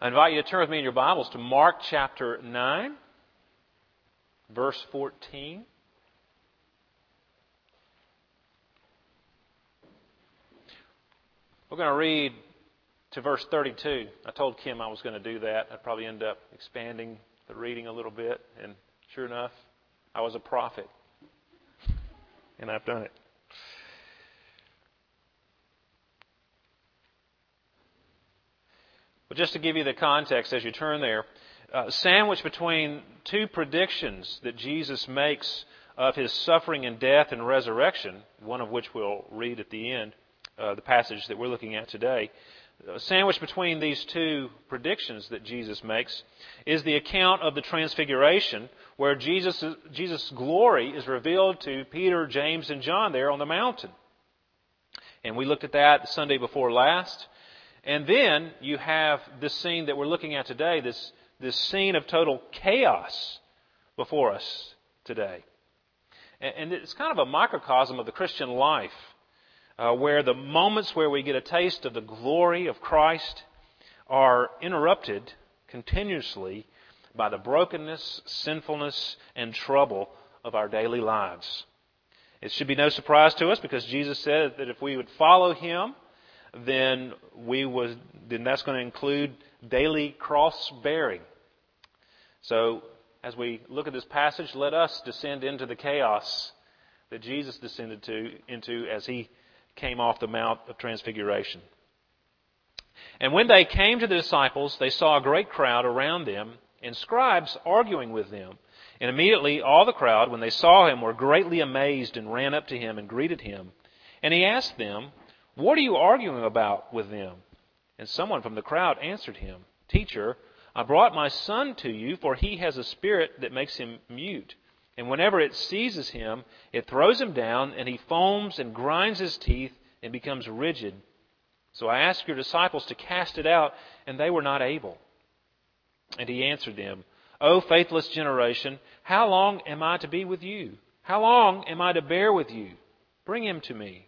I invite you to turn with me in your Bibles to Mark chapter 9, verse 14. We're going to read to verse 32. I told Kim I was going to do that. I'd probably end up expanding the reading a little bit, and sure enough, I was a prophet. And I've done it. But just to give you the context as you turn there, uh, sandwiched between two predictions that Jesus makes of his suffering and death and resurrection, one of which we'll read at the end, uh, the passage that we're looking at today. Uh, sandwiched between these two predictions that Jesus makes is the account of the Transfiguration, where Jesus' Jesus' glory is revealed to Peter, James, and John there on the mountain. And we looked at that Sunday before last. And then you have this scene that we're looking at today, this, this scene of total chaos before us today. And, and it's kind of a microcosm of the Christian life, uh, where the moments where we get a taste of the glory of Christ are interrupted continuously by the brokenness, sinfulness, and trouble of our daily lives. It should be no surprise to us because Jesus said that if we would follow Him, then we would, then that's going to include daily cross bearing. So, as we look at this passage, let us descend into the chaos that Jesus descended to, into as he came off the Mount of Transfiguration. And when they came to the disciples, they saw a great crowd around them and scribes arguing with them. And immediately all the crowd, when they saw him, were greatly amazed and ran up to him and greeted him. And he asked them, what are you arguing about with them? And someone from the crowd answered him, Teacher, I brought my son to you, for he has a spirit that makes him mute. And whenever it seizes him, it throws him down, and he foams and grinds his teeth and becomes rigid. So I asked your disciples to cast it out, and they were not able. And he answered them, O faithless generation, how long am I to be with you? How long am I to bear with you? Bring him to me.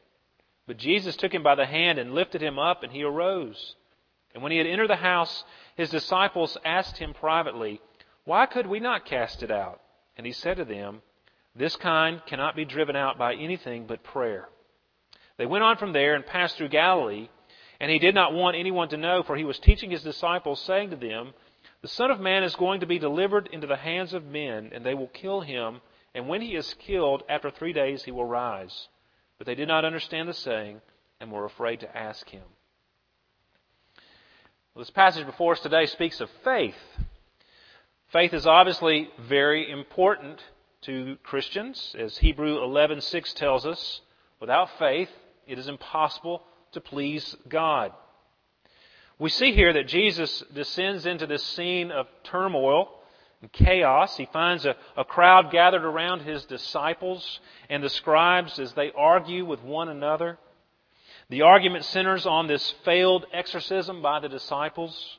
But Jesus took him by the hand and lifted him up, and he arose. And when he had entered the house, his disciples asked him privately, Why could we not cast it out? And he said to them, This kind cannot be driven out by anything but prayer. They went on from there and passed through Galilee, and he did not want anyone to know, for he was teaching his disciples, saying to them, The Son of Man is going to be delivered into the hands of men, and they will kill him, and when he is killed, after three days he will rise. But they did not understand the saying and were afraid to ask him. Well, this passage before us today speaks of faith. Faith is obviously very important to Christians, as Hebrew 11:6 tells us. Without faith, it is impossible to please God. We see here that Jesus descends into this scene of turmoil and chaos. He finds a, a crowd gathered around his disciples and the scribes as they argue with one another. The argument centers on this failed exorcism by the disciples.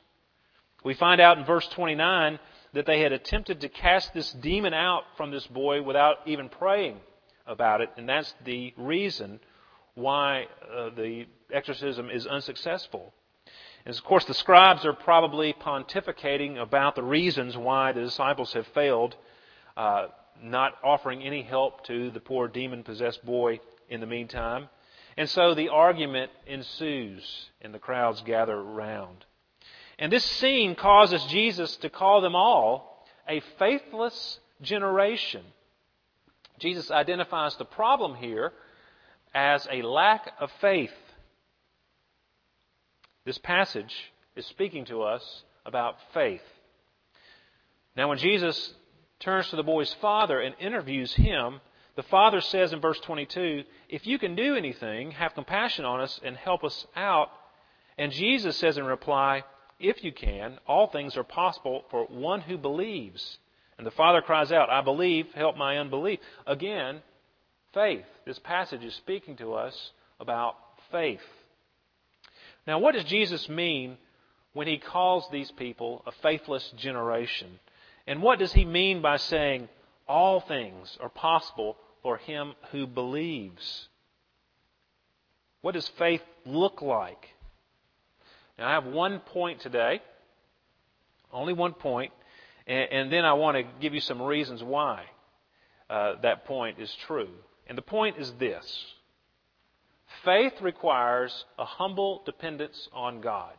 We find out in verse 29 that they had attempted to cast this demon out from this boy without even praying about it, and that's the reason why uh, the exorcism is unsuccessful. Of course, the scribes are probably pontificating about the reasons why the disciples have failed, uh, not offering any help to the poor demon possessed boy in the meantime. And so the argument ensues, and the crowds gather around. And this scene causes Jesus to call them all a faithless generation. Jesus identifies the problem here as a lack of faith. This passage is speaking to us about faith. Now, when Jesus turns to the boy's father and interviews him, the father says in verse 22, If you can do anything, have compassion on us and help us out. And Jesus says in reply, If you can, all things are possible for one who believes. And the father cries out, I believe, help my unbelief. Again, faith. This passage is speaking to us about faith. Now, what does Jesus mean when he calls these people a faithless generation? And what does he mean by saying all things are possible for him who believes? What does faith look like? Now, I have one point today, only one point, and, and then I want to give you some reasons why uh, that point is true. And the point is this faith requires a humble dependence on God.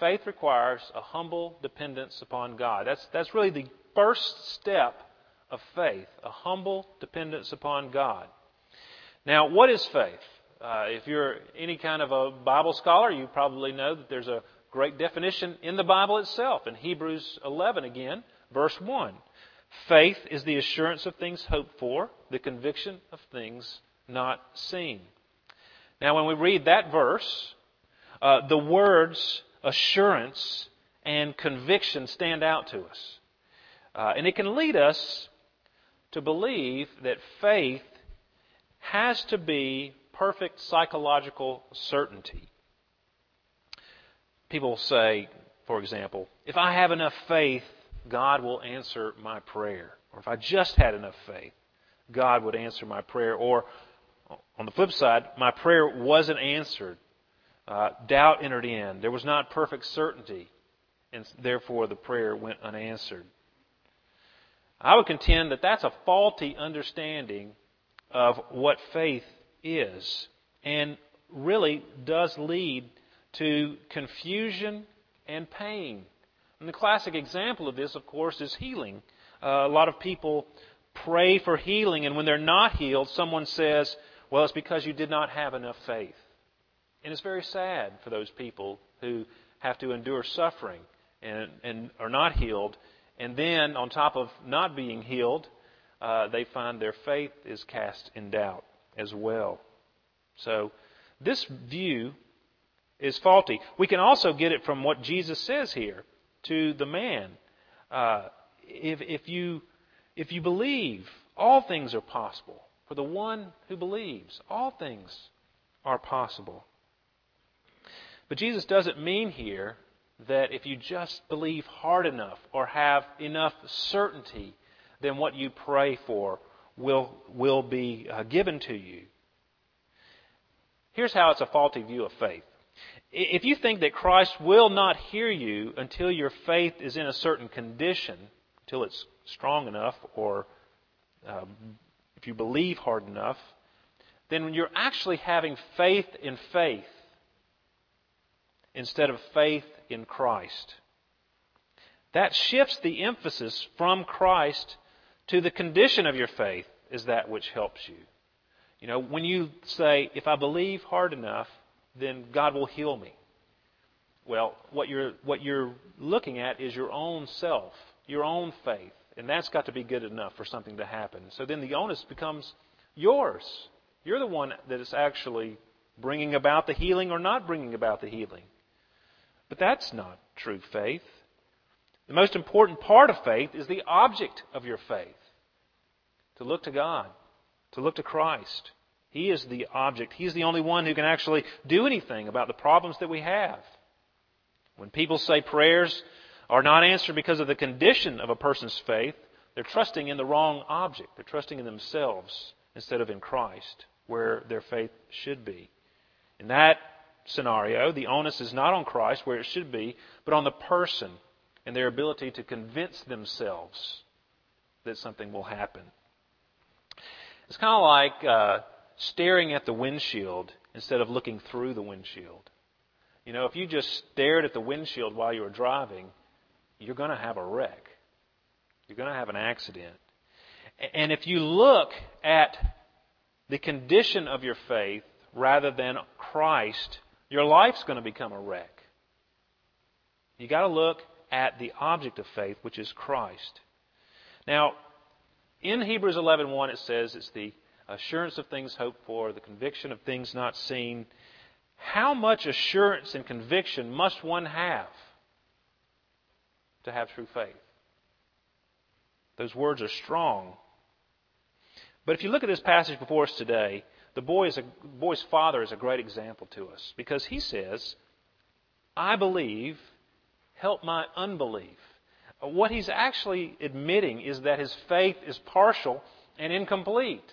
Faith requires a humble dependence upon God. That's, that's really the first step of faith, a humble dependence upon God. Now, what is faith? Uh, if you're any kind of a Bible scholar, you probably know that there's a great definition in the Bible itself. In Hebrews 11, again, verse 1. Faith is the assurance of things hoped for, the conviction of things not seen. Now, when we read that verse, uh, the words assurance and conviction stand out to us. Uh, and it can lead us to believe that faith has to be perfect psychological certainty. People say, for example, if I have enough faith, God will answer my prayer. Or if I just had enough faith, God would answer my prayer. Or on the flip side, my prayer wasn't answered. Uh, doubt entered in. There was not perfect certainty, and therefore the prayer went unanswered. I would contend that that's a faulty understanding of what faith is, and really does lead to confusion and pain. And the classic example of this, of course, is healing. Uh, a lot of people pray for healing, and when they're not healed, someone says, Well, it's because you did not have enough faith. And it's very sad for those people who have to endure suffering and, and are not healed. And then, on top of not being healed, uh, they find their faith is cast in doubt as well. So, this view is faulty. We can also get it from what Jesus says here to the man. Uh, if, if, you, if you believe, all things are possible. For the one who believes, all things are possible. But Jesus doesn't mean here that if you just believe hard enough or have enough certainty, then what you pray for will, will be uh, given to you. Here's how it's a faulty view of faith. If you think that Christ will not hear you until your faith is in a certain condition, until it's strong enough, or um, if you believe hard enough, then you're actually having faith in faith instead of faith in Christ. That shifts the emphasis from Christ to the condition of your faith is that which helps you. You know, when you say, if I believe hard enough, then God will heal me. Well, what you're, what you're looking at is your own self, your own faith. And that's got to be good enough for something to happen. So then the onus becomes yours. You're the one that is actually bringing about the healing or not bringing about the healing. But that's not true faith. The most important part of faith is the object of your faith to look to God, to look to Christ. He is the object. He's the only one who can actually do anything about the problems that we have. When people say prayers are not answered because of the condition of a person's faith, they're trusting in the wrong object. They're trusting in themselves instead of in Christ, where their faith should be. In that scenario, the onus is not on Christ, where it should be, but on the person and their ability to convince themselves that something will happen. It's kind of like uh, staring at the windshield instead of looking through the windshield. You know, if you just stared at the windshield while you were driving, you're going to have a wreck. You're going to have an accident. And if you look at the condition of your faith rather than Christ, your life's going to become a wreck. You got to look at the object of faith, which is Christ. Now, in Hebrews 11:1 it says it's the assurance of things hoped for, the conviction of things not seen. How much assurance and conviction must one have to have true faith? Those words are strong. But if you look at this passage before us today, the boy is a, boy's father is a great example to us because he says, I believe, help my unbelief. What he's actually admitting is that his faith is partial and incomplete.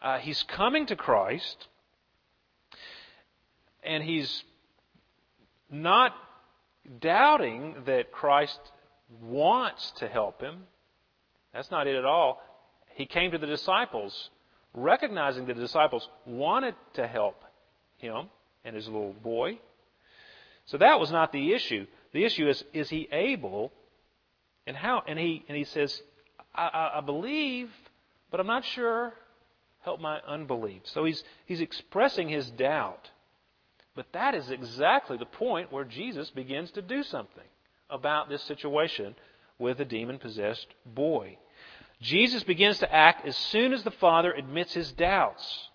Uh, he's coming to Christ, and he's not doubting that Christ wants to help him. That's not it at all. He came to the disciples recognizing that the disciples wanted to help him and his little boy. So that was not the issue. The issue is is he able and how and he and he says, I, I, I believe, but I'm not sure. Help my unbelief. So he's he's expressing his doubt. But that is exactly the point where Jesus begins to do something about this situation with the demon possessed boy. Jesus begins to act as soon as the Father admits his doubts.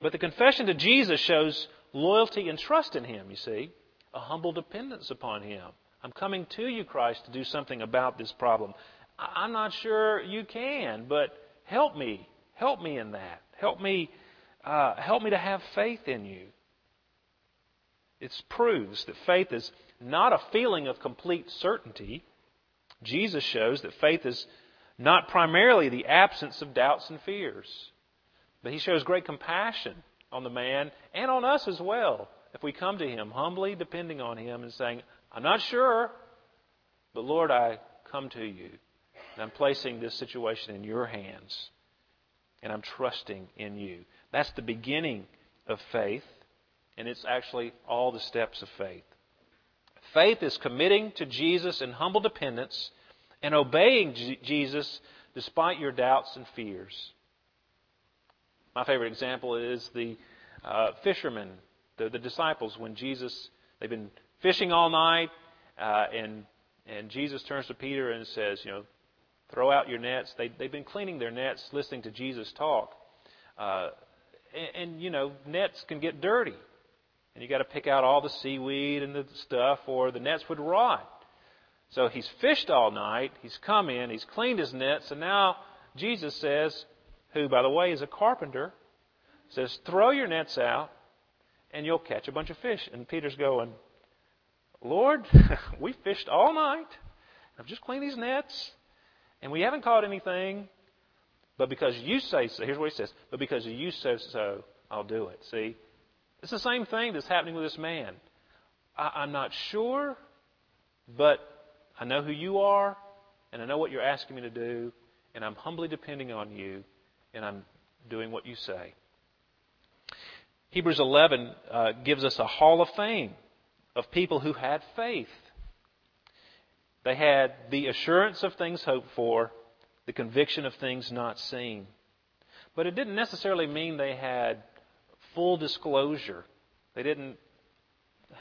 But the confession to Jesus shows loyalty and trust in him, you see, a humble dependence upon him. I'm coming to you, Christ, to do something about this problem. I'm not sure you can, but help me. Help me in that. Help me, uh, help me to have faith in you. It proves that faith is not a feeling of complete certainty. Jesus shows that faith is not primarily the absence of doubts and fears. But he shows great compassion on the man and on us as well if we come to him humbly, depending on him, and saying, I'm not sure, but Lord, I come to you. And I'm placing this situation in your hands. And I'm trusting in you. That's the beginning of faith. And it's actually all the steps of faith. Faith is committing to Jesus in humble dependence and obeying Jesus despite your doubts and fears. My favorite example is the uh, fishermen, the, the, disciples, when Jesus, they've been fishing all night, uh, and, and Jesus turns to Peter and says, you know, throw out your nets. They, they've been cleaning their nets, listening to Jesus talk. Uh, and, and, you know, nets can get dirty. And you got to pick out all the seaweed and the stuff, or the nets would rot. So he's fished all night, he's come in, he's cleaned his nets, and now Jesus says, who, by the way, is a carpenter, says, throw your nets out and you'll catch a bunch of fish. And Peter's going, Lord, we fished all night. I've just cleaned these nets and we haven't caught anything. But because you say so, here's what he says, but because you say so, I'll do it. See? It's the same thing that's happening with this man. I, I'm not sure, but I know who you are, and I know what you're asking me to do, and I'm humbly depending on you, and I'm doing what you say. Hebrews 11 uh, gives us a hall of fame of people who had faith. They had the assurance of things hoped for, the conviction of things not seen. But it didn't necessarily mean they had full disclosure. They didn't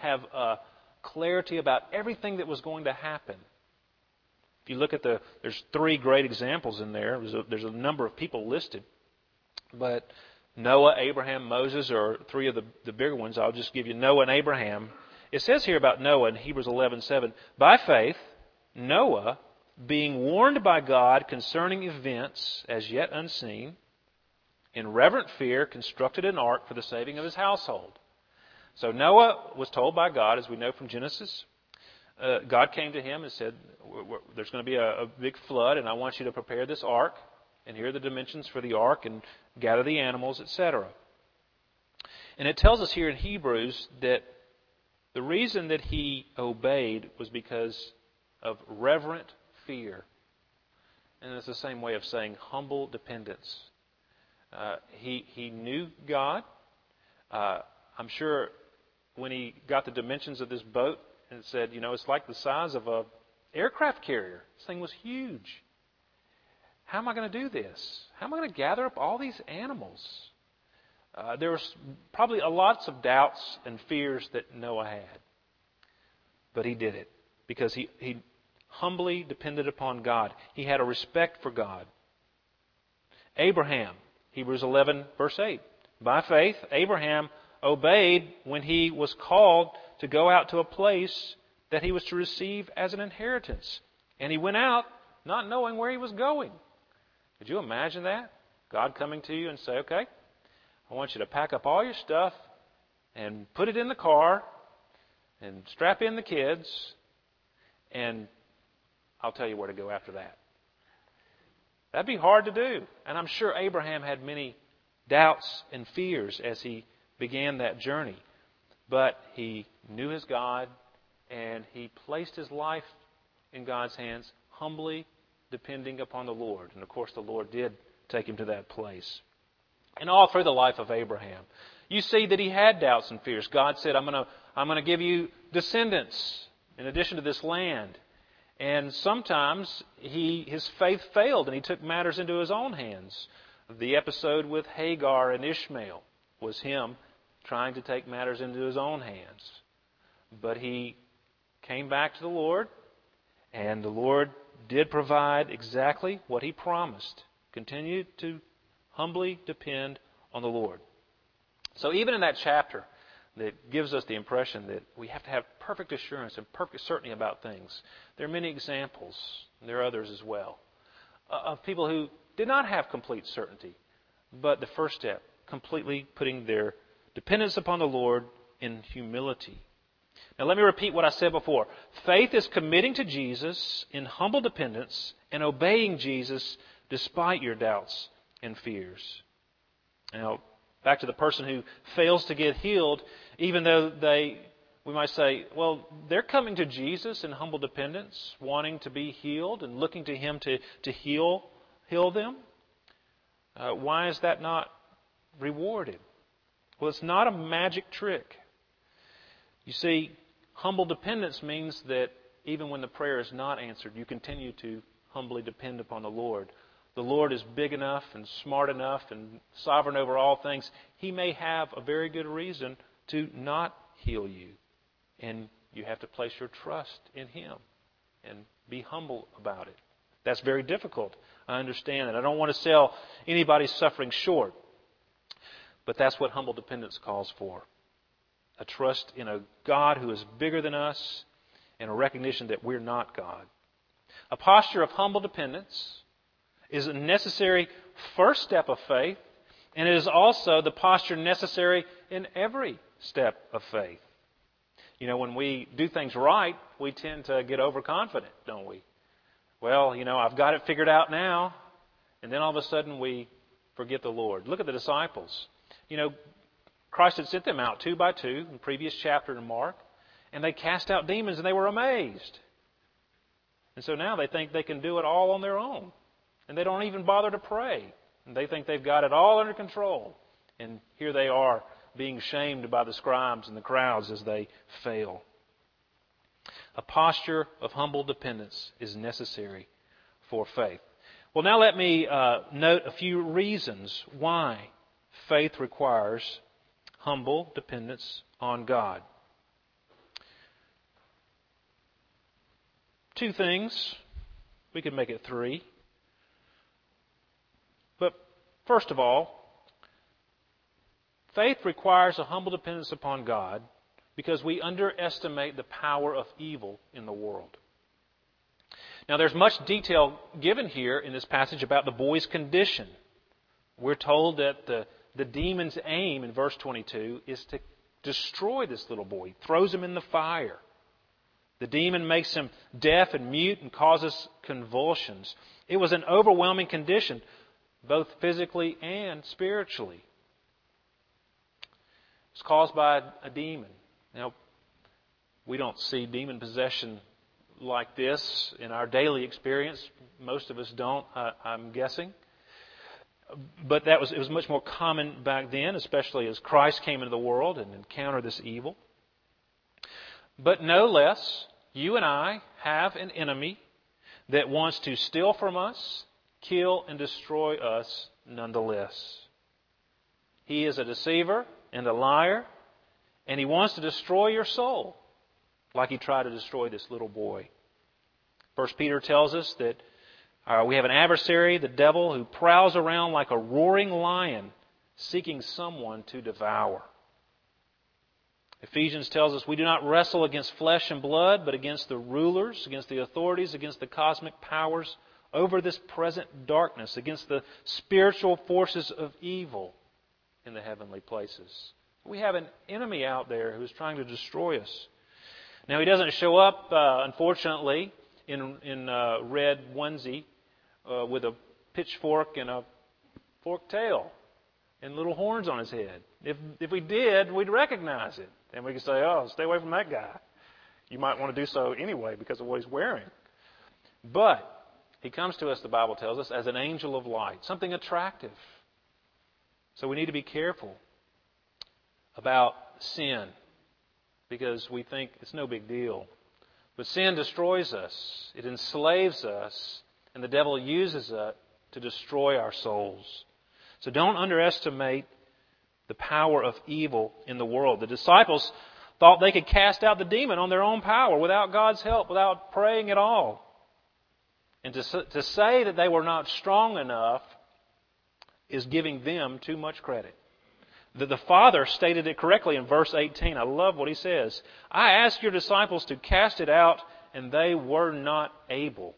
have a clarity about everything that was going to happen. If you look at the, there's three great examples in there. There's a, there's a number of people listed, but Noah, Abraham, Moses are three of the, the bigger ones. I'll just give you Noah and Abraham. It says here about Noah in Hebrews 11:7, by faith Noah, being warned by God concerning events as yet unseen, in reverent fear constructed an ark for the saving of his household. So Noah was told by God, as we know from Genesis, uh, God came to him and said, There's going to be a, a big flood, and I want you to prepare this ark, and here are the dimensions for the ark, and gather the animals, etc. And it tells us here in Hebrews that the reason that he obeyed was because of reverent fear. And it's the same way of saying humble dependence. Uh, he, he knew God. Uh, I'm sure when he got the dimensions of this boat and said, you know, it's like the size of a aircraft carrier. This thing was huge. How am I going to do this? How am I going to gather up all these animals? Uh, there was probably a lots of doubts and fears that Noah had. But he did it because he, he humbly depended upon God. He had a respect for God. Abraham, Hebrews 11, verse 8. By faith, Abraham obeyed when he was called to go out to a place that he was to receive as an inheritance. And he went out not knowing where he was going. Could you imagine that? God coming to you and say, okay, I want you to pack up all your stuff and put it in the car and strap in the kids, and I'll tell you where to go after that. That'd be hard to do. And I'm sure Abraham had many doubts and fears as he began that journey. But he knew his God and he placed his life in God's hands, humbly depending upon the Lord. And of course, the Lord did take him to that place. And all through the life of Abraham, you see that he had doubts and fears. God said, I'm going to, I'm going to give you descendants in addition to this land. And sometimes he, his faith failed and he took matters into his own hands. The episode with Hagar and Ishmael was him trying to take matters into his own hands. But he came back to the Lord, and the Lord did provide exactly what he promised. Continued to humbly depend on the Lord. So even in that chapter that gives us the impression that we have to have perfect assurance and perfect certainty about things, there are many examples, and there are others as well, uh, of people who did not have complete certainty. But the first step, completely putting their dependence upon the Lord in humility. Now, let me repeat what I said before. Faith is committing to Jesus in humble dependence and obeying Jesus despite your doubts and fears. Now, back to the person who fails to get healed, even though they, we might say, well, they're coming to Jesus in humble dependence, wanting to be healed and looking to Him to, to heal, heal them. Uh, why is that not rewarded? Well, it's not a magic trick. You see, humble dependence means that even when the prayer is not answered, you continue to humbly depend upon the Lord. The Lord is big enough and smart enough and sovereign over all things. He may have a very good reason to not heal you. And you have to place your trust in Him and be humble about it. That's very difficult. I understand it. I don't want to sell anybody's suffering short. But that's what humble dependence calls for a trust in a God who is bigger than us and a recognition that we're not God. A posture of humble dependence is a necessary first step of faith, and it is also the posture necessary in every step of faith. You know, when we do things right, we tend to get overconfident, don't we? Well, you know, I've got it figured out now. And then all of a sudden we forget the Lord. Look at the disciples. You know, Christ had sent them out two by two in the previous chapter in Mark, and they cast out demons and they were amazed. And so now they think they can do it all on their own. And they don't even bother to pray. And they think they've got it all under control. And here they are being shamed by the scribes and the crowds as they fail. A posture of humble dependence is necessary for faith. Well, now let me uh, note a few reasons why faith requires humble dependence on God. Two things. We could make it three. First of all, faith requires a humble dependence upon God because we underestimate the power of evil in the world. Now, there's much detail given here in this passage about the boy's condition. We're told that the the demon's aim in verse 22 is to destroy this little boy. He throws him in the fire. The demon makes him deaf and mute and causes convulsions. It was an overwhelming condition, both physically and spiritually. It's caused by a demon. Now, we don't see demon possession like this in our daily experience. Most of us don't, I'm guessing. But that was, it was much more common back then, especially as Christ came into the world and encountered this evil. But no less, you and I have an enemy that wants to steal from us, kill, and destroy us nonetheless. He is a deceiver and a liar, and he wants to destroy your soul like he tried to destroy this little boy. First Peter tells us that uh, we have an adversary, the devil, who prowls around like a roaring lion seeking someone to devour. Ephesians tells us we do not wrestle against flesh and blood, but against the rulers, against the authorities, against the cosmic powers over this present darkness, against the spiritual forces of evil in the heavenly places. We have an enemy out there who is trying to destroy us. Now, he doesn't show up, uh, unfortunately, in, in uh, red onesie uh, with a pitchfork and a forked tail and little horns on his head. If, if we did, we'd recognize it. And we could say, oh, stay away from that guy. You might want to do so anyway because of what he's wearing. But he comes to us, the Bible tells us, as an angel of light, something attractive. So we need to be careful about sin because we think it's no big deal. But sin destroys us, it enslaves us, and the devil uses it to destroy our souls. So don't underestimate the power of evil in the world. The disciples thought they could cast out the demon on their own power without God's help, without praying at all. And to, to say that they were not strong enough is giving them too much credit. The, the Father stated it correctly in verse 18. I love what he says. I asked your disciples to cast it out, and they were not able.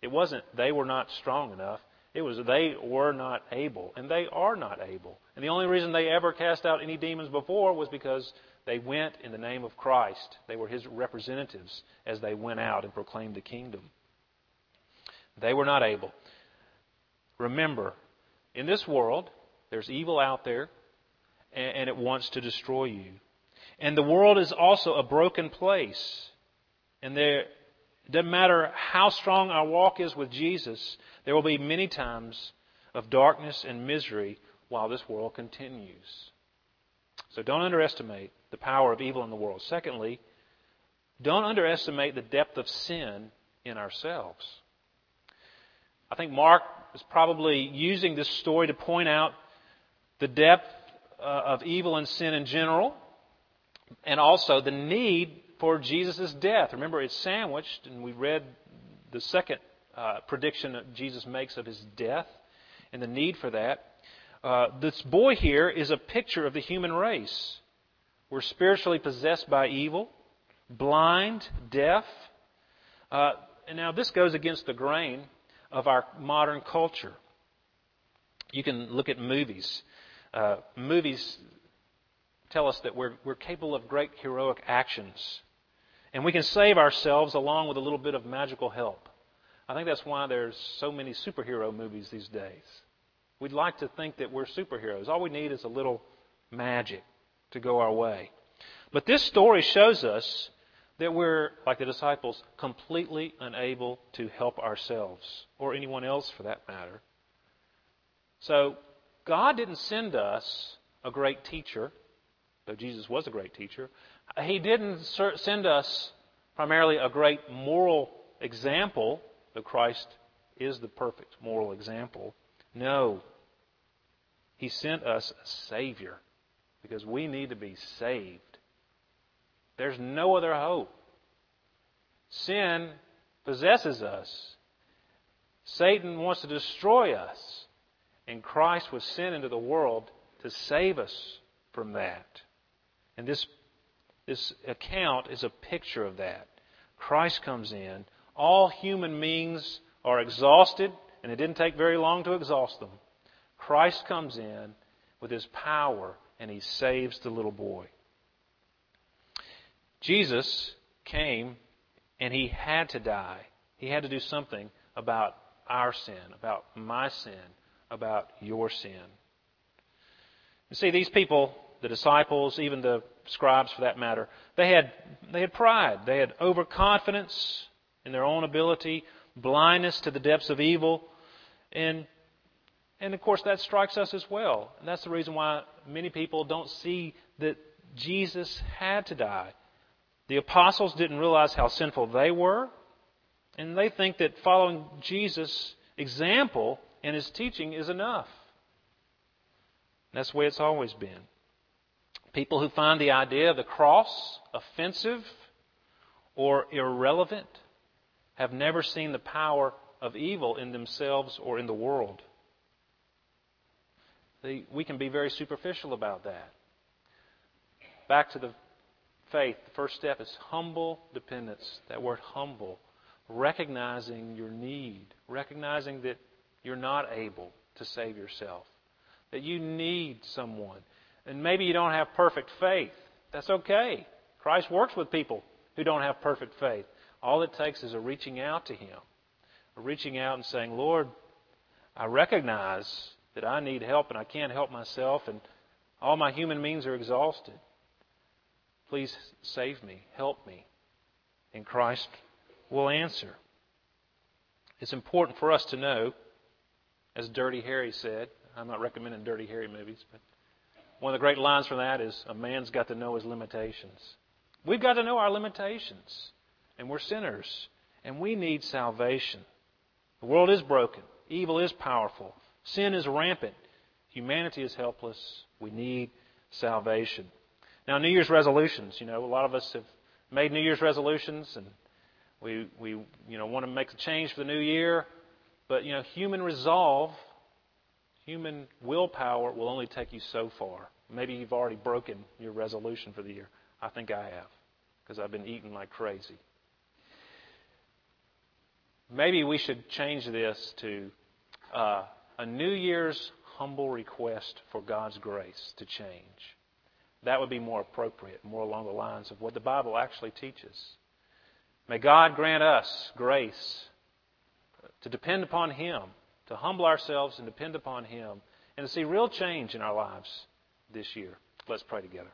It wasn't they were not strong enough. It was they were not able, and they are not able. And the only reason they ever cast out any demons before was because they went in the name of Christ. They were his representatives as they went out and proclaimed the kingdom. They were not able. Remember, in this world, there's evil out there, and it wants to destroy you. And the world is also a broken place. And there, it doesn't matter how strong our walk is with Jesus, there will be many times of darkness and misery while this world continues. So don't underestimate the power of evil in the world. Secondly, don't underestimate the depth of sin in ourselves. I think Mark is probably using this story to point out the depth uh, of evil and sin in general, and also the need for Jesus' death. Remember, it's sandwiched, and we read the second uh, prediction that Jesus makes of his death and the need for that. Uh, this boy here is a picture of the human race. We're spiritually possessed by evil, blind, deaf. Uh, and now this goes against the grain of our modern culture. You can look at movies. Uh, movies tell us that we're, we're capable of great heroic actions. And we can save ourselves along with a little bit of magical help. I think that's why there's so many superhero movies these days. We'd like to think that we're superheroes. All we need is a little magic to go our way. But this story shows us that we're, like the disciples, completely unable to help ourselves, or anyone else for that matter. So, God didn't send us a great teacher, though Jesus was a great teacher. He didn't send us primarily a great moral example, though Christ is the perfect moral example. No. He sent us a Savior because we need to be saved. There's no other hope. Sin possesses us. Satan wants to destroy us. And Christ was sent into the world to save us from that. And this this account is a picture of that. Christ comes in. All human means are exhausted, and it didn't take very long to exhaust them. Christ comes in with his power, and he saves the little boy. Jesus came, and he had to die. He had to do something about our sin, about my sin, about your sin. You see, these people, the disciples, even the scribes for that matter, they had, they had pride. They had overconfidence in their own ability, blindness to the depths of evil. And, and of course, that strikes us as well. And that's the reason why many people don't see that Jesus had to die. The apostles didn't realize how sinful they were, and they think that following Jesus' example and his teaching is enough. That's the way it's always been. People who find the idea of the cross offensive or irrelevant have never seen the power of evil in themselves or in the world. They, we can be very superficial about that. Back to the faith, the first step is humble dependence. That word humble. Recognizing your need, recognizing that you're not able to save yourself, that you need someone. And maybe you don't have perfect faith. That's okay. Christ works with people who don't have perfect faith. All it takes is a reaching out to Him, a reaching out and saying, Lord, I recognize that I need help and I can't help myself, and all my human means are exhausted. Please save me, help me. And Christ will answer. It's important for us to know, as Dirty Harry said, I'm not recommending Dirty Harry movies, but one of the great lines from that is a man's got to know his limitations. We've got to know our limitations. And we're sinners. And we need salvation. The world is broken. Evil is powerful. Sin is rampant. Humanity is helpless. We need salvation. Now, New Year's resolutions. You know, a lot of us have made New Year's resolutions, and we we you know want to make a change for the new year. But you know, human resolve, human willpower will only take you so far. Maybe you've already broken your resolution for the year. I think I have, because I've been eating like crazy. Maybe we should change this to uh, a New Year's humble request for God's grace to change. That would be more appropriate, more along the lines of what the Bible actually teaches. May God grant us grace to depend upon Him, to humble ourselves and depend upon Him, and to see real change in our lives this year. Let's pray together.